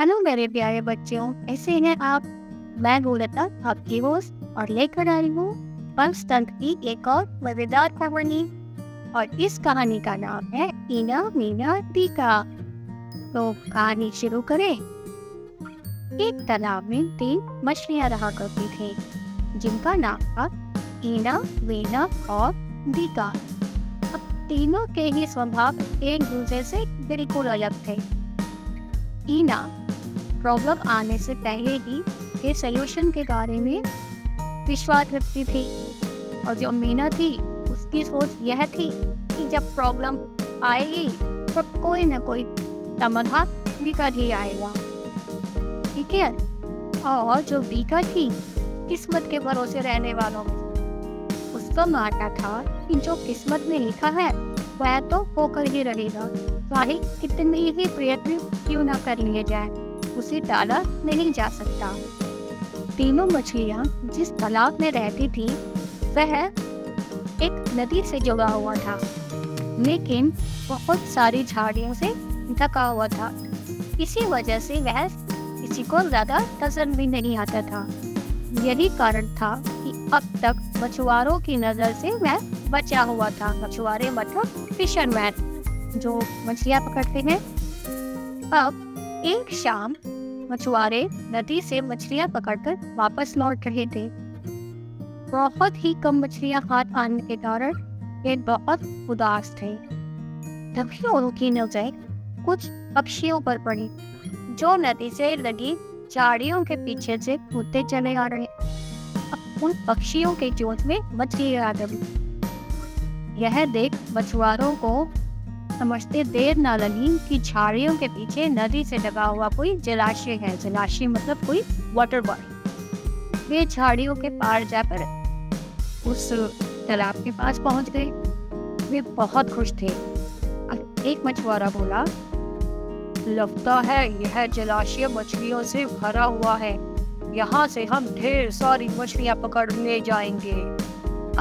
Hello मेरे प्यारे बच्चों, कैसे हैं आप? मैं गोलता आपकी होस्ट, और लेकर आई हूँ पंचतंत्र की एक और मज़ेदार कहानी। और इस कहानी का नाम है ईना मीना टीका तो कहानी शुरू करें। एक तालाब में तीन मछलियाँ रहा करती थी, जिनका नाम था ईना वीना और दीका। अब तीनों के ही स्वभाव एक दूसरे से बिल्कुल अलग थे। ईना प्रॉब्लम आने से पहले ही के सोल्यूशन के बारे में विश्वास रखती थी। और जो मीना थी, उसकी सोच यह थी कि जब प्रॉब्लम आएगी तो कोई ना कोई समाधान निकल ही आएगा। ठीक है? और जो बीका थी, किस्मत के भरोसे रहने वालों में, उसका मानना था कि जो किस्मत में लिखा है, वह तो होकर ही रहेगा। चाहे कितनी ही प्रयत्न क्यों ना कर लिए जाए। उसे डाला नहीं जा सकता। तीनों मछलियाँ जिस तालाब में रहती थी, वह एक नदी से जुड़ा हुआ था। लेकिन बहुत सारी झाड़ियों से ढका हुआ था। इसी वजह से वह किसी को ज़्यादा पसंद भी नहीं आता था। यही कारण था कि अब तक मछुआरों की नज़र से वह बचा हुआ था। मछुआरे मतलब फिशरमैन जो मछलियाँ पकड़ते हैं। अब एक शाम मछुआरे नदी से मछलियाँ पकड़कर वापस लौट रहे थे। बहुत ही कम मछलियाँ हाथ आने के कारण वे बहुत उदास थे। तभी उनकी नज़र कुछ पक्षियों पर पड़ी, जो नदी से लगी झाड़ियों के पीछे से कूदते चले आ रहे। उन पक्षियों के चोट में मछली आ गई यह देख मछुआरों को समझते देर न लगी कि झाड़ियों के पीछे नदी से लगा हुआ कोई जलाशय है। जलाशय मतलब कोई वाटर बॉडी वे झाड़ियों के पार जाकर उस तालाब के पास पहुँच गए। वे बहुत खुश थे। एक मछुआरा बोला, लगता है यह जलाशय मछलियों से भरा हुआ है। यहाँ से हम ढेर सारी मछलियाँ पकड़ ले जाएँगे।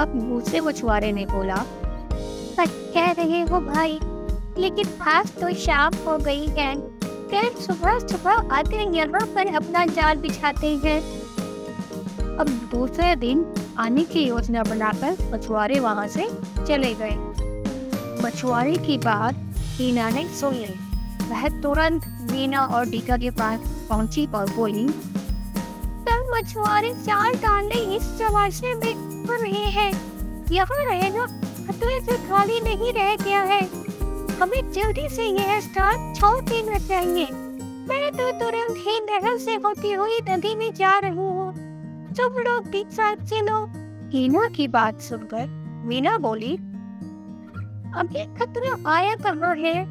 अब दूसरे मछुआरे ने बोला कह रहे हो भाई लेकिन आज तो शाम हो गई है। फिर सुबह सुबह आते यहाँ पर अपना जाल बिछाते हैं। अब दूसरे दिन आने की योजना बनाकर मछुआरे वहाँ से चले गए। मछुआरे की बात हीना ने सुन ली। वह तुरंत मीना और डीका के पास पहुँची और बोली सब मछुआरे जाल डालने इस जलाशय में रहे हैं। यहाँ रहना खतरे से खाली नहीं रह गया है। हमें जल्दी से यह स्टार छोड़ देना चाहिए। मैं तो तुरंत ही नहर से होती हुई नदी में जा रही हूँ। तुम लोग भी साथ चलो। हीना की बात सुनकर मीना बोली ये खतरा आया कहाँ है?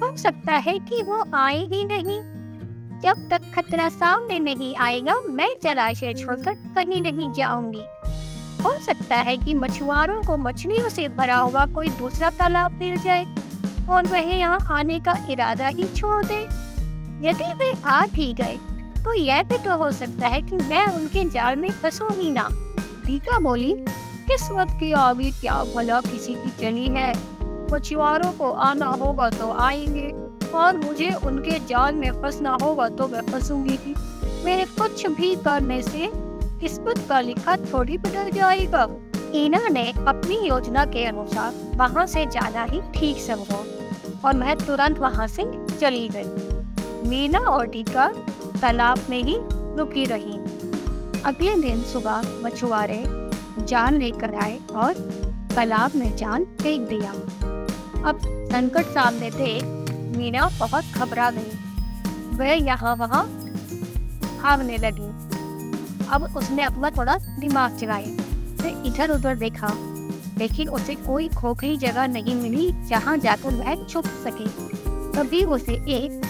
हो सकता है कि वो आए ही नहीं। जब तक खतरा सामने नहीं आएगा, मैं जलाशय छोड़कर कहीं नहीं जाऊँगी। हो सकता है कि मछुआरों को मछलियों से भरा हुआ कोई दूसरा तालाब मिल जाए। और वह यहाँ आने का इरादा ही छोड़ दे। यदि वे आ भी गए तो यह भी तो हो सकता है कि मैं उनके जाल में फंसू ही ना। टीका बोली किस्मत की आगे क्या भला किसी की चली है? मछुआरों को आना होगा तो आएँगे, और मुझे उनके जाल में फंसना होगा तो मैं फंसूँगी ही मेरे कुछ भी करने से किस्मत का लिखा थोड़ी बदल जाएगा। ईना ने अपनी योजना के अनुसार वहाँ से जाना ही ठीक समझा। और मैं तुरंत वहाँ से चली गई। मीना और टीका तालाब में ही रुकी रही। अगले दिन सुबह मछुआरे जान लेकर आए और तालाब में जान फेंक दिया। अब संकट सामने थे मीना बहुत घबरा गई। वह यहाँ वहाँ भागने लगी। अब उसने अपना थोड़ा दिमाग चलाया। फिर इधर उधर देखा। लेकिन उसे कोई खोखली जगह नहीं मिली जहाँ जाकर वह छुप सके। तभी उसे एक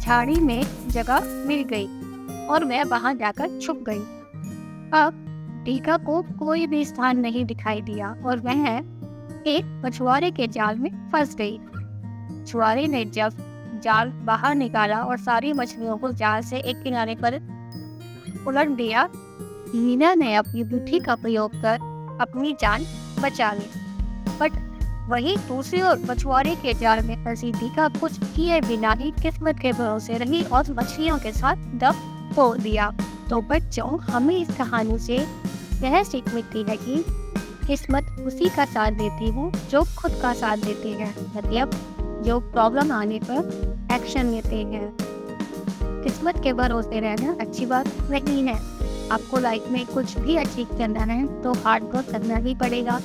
झाड़ी में जगह मिल गई और वह वहाँ जाकर छुप गई। अब टीका को कोई भी स्थान नहीं दिखाई दिया और वह एक मछुआरे के जाल में फंस गई। मछुआरे ने जब जाल बाहर निकाला और सारी मछलियों को जाल से एक किनारे पर उलट दिया मीना ने अपनी बुद्धि का प्रयोग कर अपनी जान बचा ली। बट वहीं दूसरी ओर मछुआरे के जाल में फंसी दीघा कुछ किए बिना ही किस्मत के भरोसे रही और मछलियों के साथ दब तोड़ दिया। तो बच्चों हमें इस कहानी से यह सीख मिलती है कि किस्मत उसी का साथ देती है जो खुद का साथ देती है मतलब जो प्रॉब्लम आने पर एक्शन लेते हैं। किस्मत के भरोसे रहना अच्छी बात नहीं है। आपको लाइफ में कुछ भी अचीव करना है तो हार्ड वर्क करना ही पड़ेगा।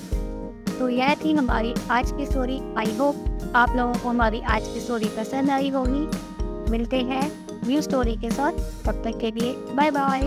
तो यह थी हमारी आज की स्टोरी आई होप आप लोगों को हमारी आज की स्टोरी पसंद आई होगी। मिलते हैं न्यू स्टोरी के साथ। तब तक के लिए बाय बाय